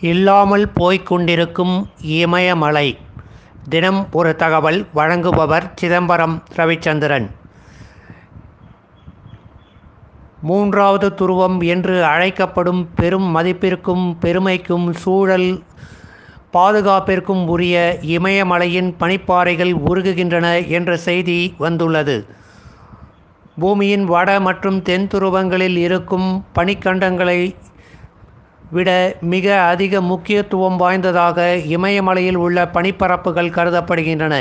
இல்லாமல் போய்க்கொண்டிருக்கும் இமயமலை. தினம் ஒரு தகவல் வழங்குபவர் சிதம்பரம் ரவிச்சந்திரன். மூன்றாவது துருவம் என்று அழைக்கப்படும் பெரும் மதிப்பிற்கும் பெருமைக்கும் சூழல் பாதுகாப்பிற்கும் உரிய இமயமலையின் பனிப்பாறைகள் உருகுகின்றன என்ற செய்தி வந்துள்ளது. பூமியின் வட மற்றும் தென் துருவங்களில் இருக்கும் பனிக்கண்டங்களை விட மிக அதிக முக்கியத்துவம் வாய்ந்ததாக இமயமலையில் உள்ள பனிப்பரப்புகள் கருதப்படுகின்றன.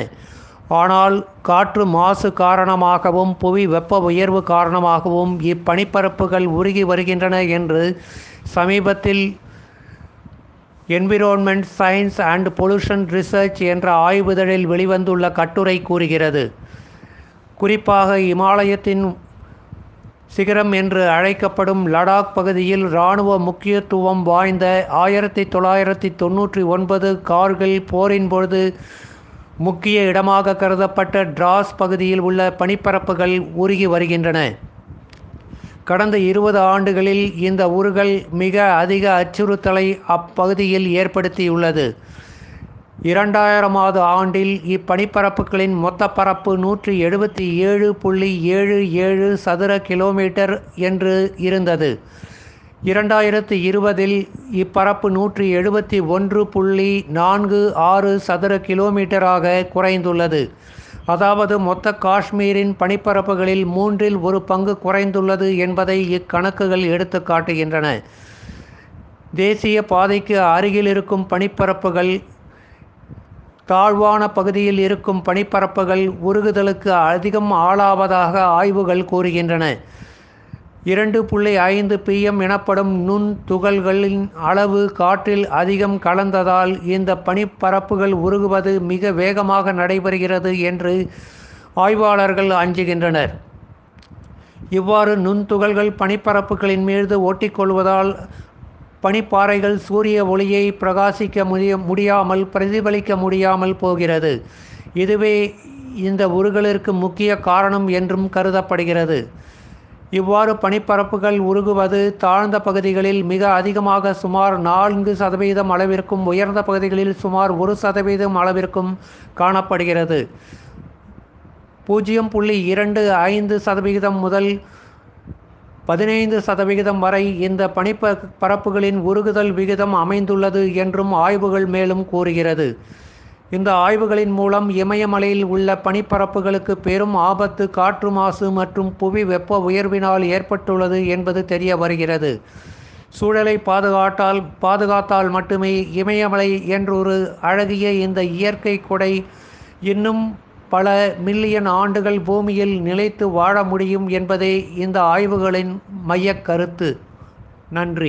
ஆனால் காற்று மாசு காரணமாகவும் புவி வெப்ப உயர்வு காரணமாகவும் இப்பனிப்பரப்புகள் உருகி வருகின்றன என்று சமீபத்தில் environment science and pollution research என்ற ஆய்வுதழில் வெளிவந்துள்ள கட்டுரை கூறுகிறது. குறிப்பாக இமாலயத்தின் சிகரம் என்று அழைக்கப்படும் லடாக் பகுதியில் இராணுவ முக்கியத்துவம் வாய்ந்த ஆயிரத்தி தொள்ளாயிரத்தி தொண்ணூற்றி ஒன்பது கார்கில் போரின் பொழுது முக்கிய இடமாக கருதப்பட்ட டிராஸ் பகுதியில் உள்ள பனிப்பரப்புகள் உருகி வருகின்றன. கடந்த இருபது ஆண்டுகளில் இந்த உருகல் மிக அதிக அச்சுறுத்தலை அப்பகுதியில் ஏற்படுத்தியுள்ளது. இரண்டாயிரமாவது ஆண்டில் இப்பனிப்பரப்புகளின் மொத்த பரப்பு நூற்றி எழுபத்தி ஏழு புள்ளி ஏழு ஏழு சதுர கிலோமீட்டர் என்று இருந்தது. இரண்டாயிரத்து இருபதில் இப்பரப்பு நூற்றி எழுபத்தி ஒன்று புள்ளி நான்கு ஆறு சதுர கிலோமீட்டராக குறைந்துள்ளது. அதாவது மொத்த காஷ்மீரின் பனிப்பரப்புகளில் மூன்றில் ஒரு பங்கு குறைந்துள்ளது என்பதை இக்கணக்குகள் எடுத்து காட்டுகின்றன. தேசிய பாதைக்கு அருகில் இருக்கும் பனிப்பரப்புகள் தாழ்வான பகுதியில் இருக்கும் பனிப்பரப்புகள் உருகுதலுக்கு அதிகம் ஆளாவதாக ஆய்வுகள் கூறுகின்றன. இரண்டு புள்ளி ஐந்து பிஎம் எனப்படும் நுண் துகள்களின் அளவு காற்றில் அதிகம் கலந்ததால் இந்த பனிப்பரப்புகள் உருகுவது மிக வேகமாக நடைபெறுகிறது என்று ஆய்வாளர்கள் அஞ்சுகின்றனர். இவ்வாறு நுண்துகள்கள் பனிப்பரப்புகளின் மீது ஒட்டிக்கொள்வதால் பனிப்பாறைகள் சூரிய ஒளியை பிரகாசிக்க முடிய முடியாமல் பிரதிபலிக்க முடியாமல் போகிறது. இதுவே இந்த உருகலிற்கு முக்கிய காரணம் என்றும் கருதப்படுகிறது. இவ்வாறு பனிப்பரப்புகள் உருகுவது தாழ்ந்த பகுதிகளில் மிக அதிகமாக சுமார் நான்கு சதவீதம் அளவிற்கும் உயர்ந்த பகுதிகளில் சுமார் ஒரு சதவீதம் அளவிற்கும் காணப்படுகிறது. பூஜ்ஜியம் புள்ளி இரண்டு ஐந்து சதவிகிதம் முதல் பதினைந்து சதவிகிதம் வரை இந்த பனிப்ப பரப்புகளின் உருகுதல் விகிதம் அமைந்துள்ளது என்றும் ஆய்வுகள் மேலும் கூறுகிறது. இந்த ஆய்வுகளின் மூலம் இமயமலையில் உள்ள பனிப்பரப்புகளுக்கு பெரும் ஆபத்து காற்று மாசு மற்றும் புவி வெப்ப உயர்வினால் ஏற்பட்டுள்ளது என்பது தெரிய வருகிறது. சூழலை பாதுகாத்தால் பாதுகாத்தால் மட்டுமே இமயமலை என்றொரு அழகிய இந்த இயற்கை கொடை இன்னும் பல மில்லியன் ஆண்டுகள் பூமியில் நிலைத்து வாழ முடியும் என்பதே இந்த ஆய்வுகளின் மையக்கருத்து நன்றி.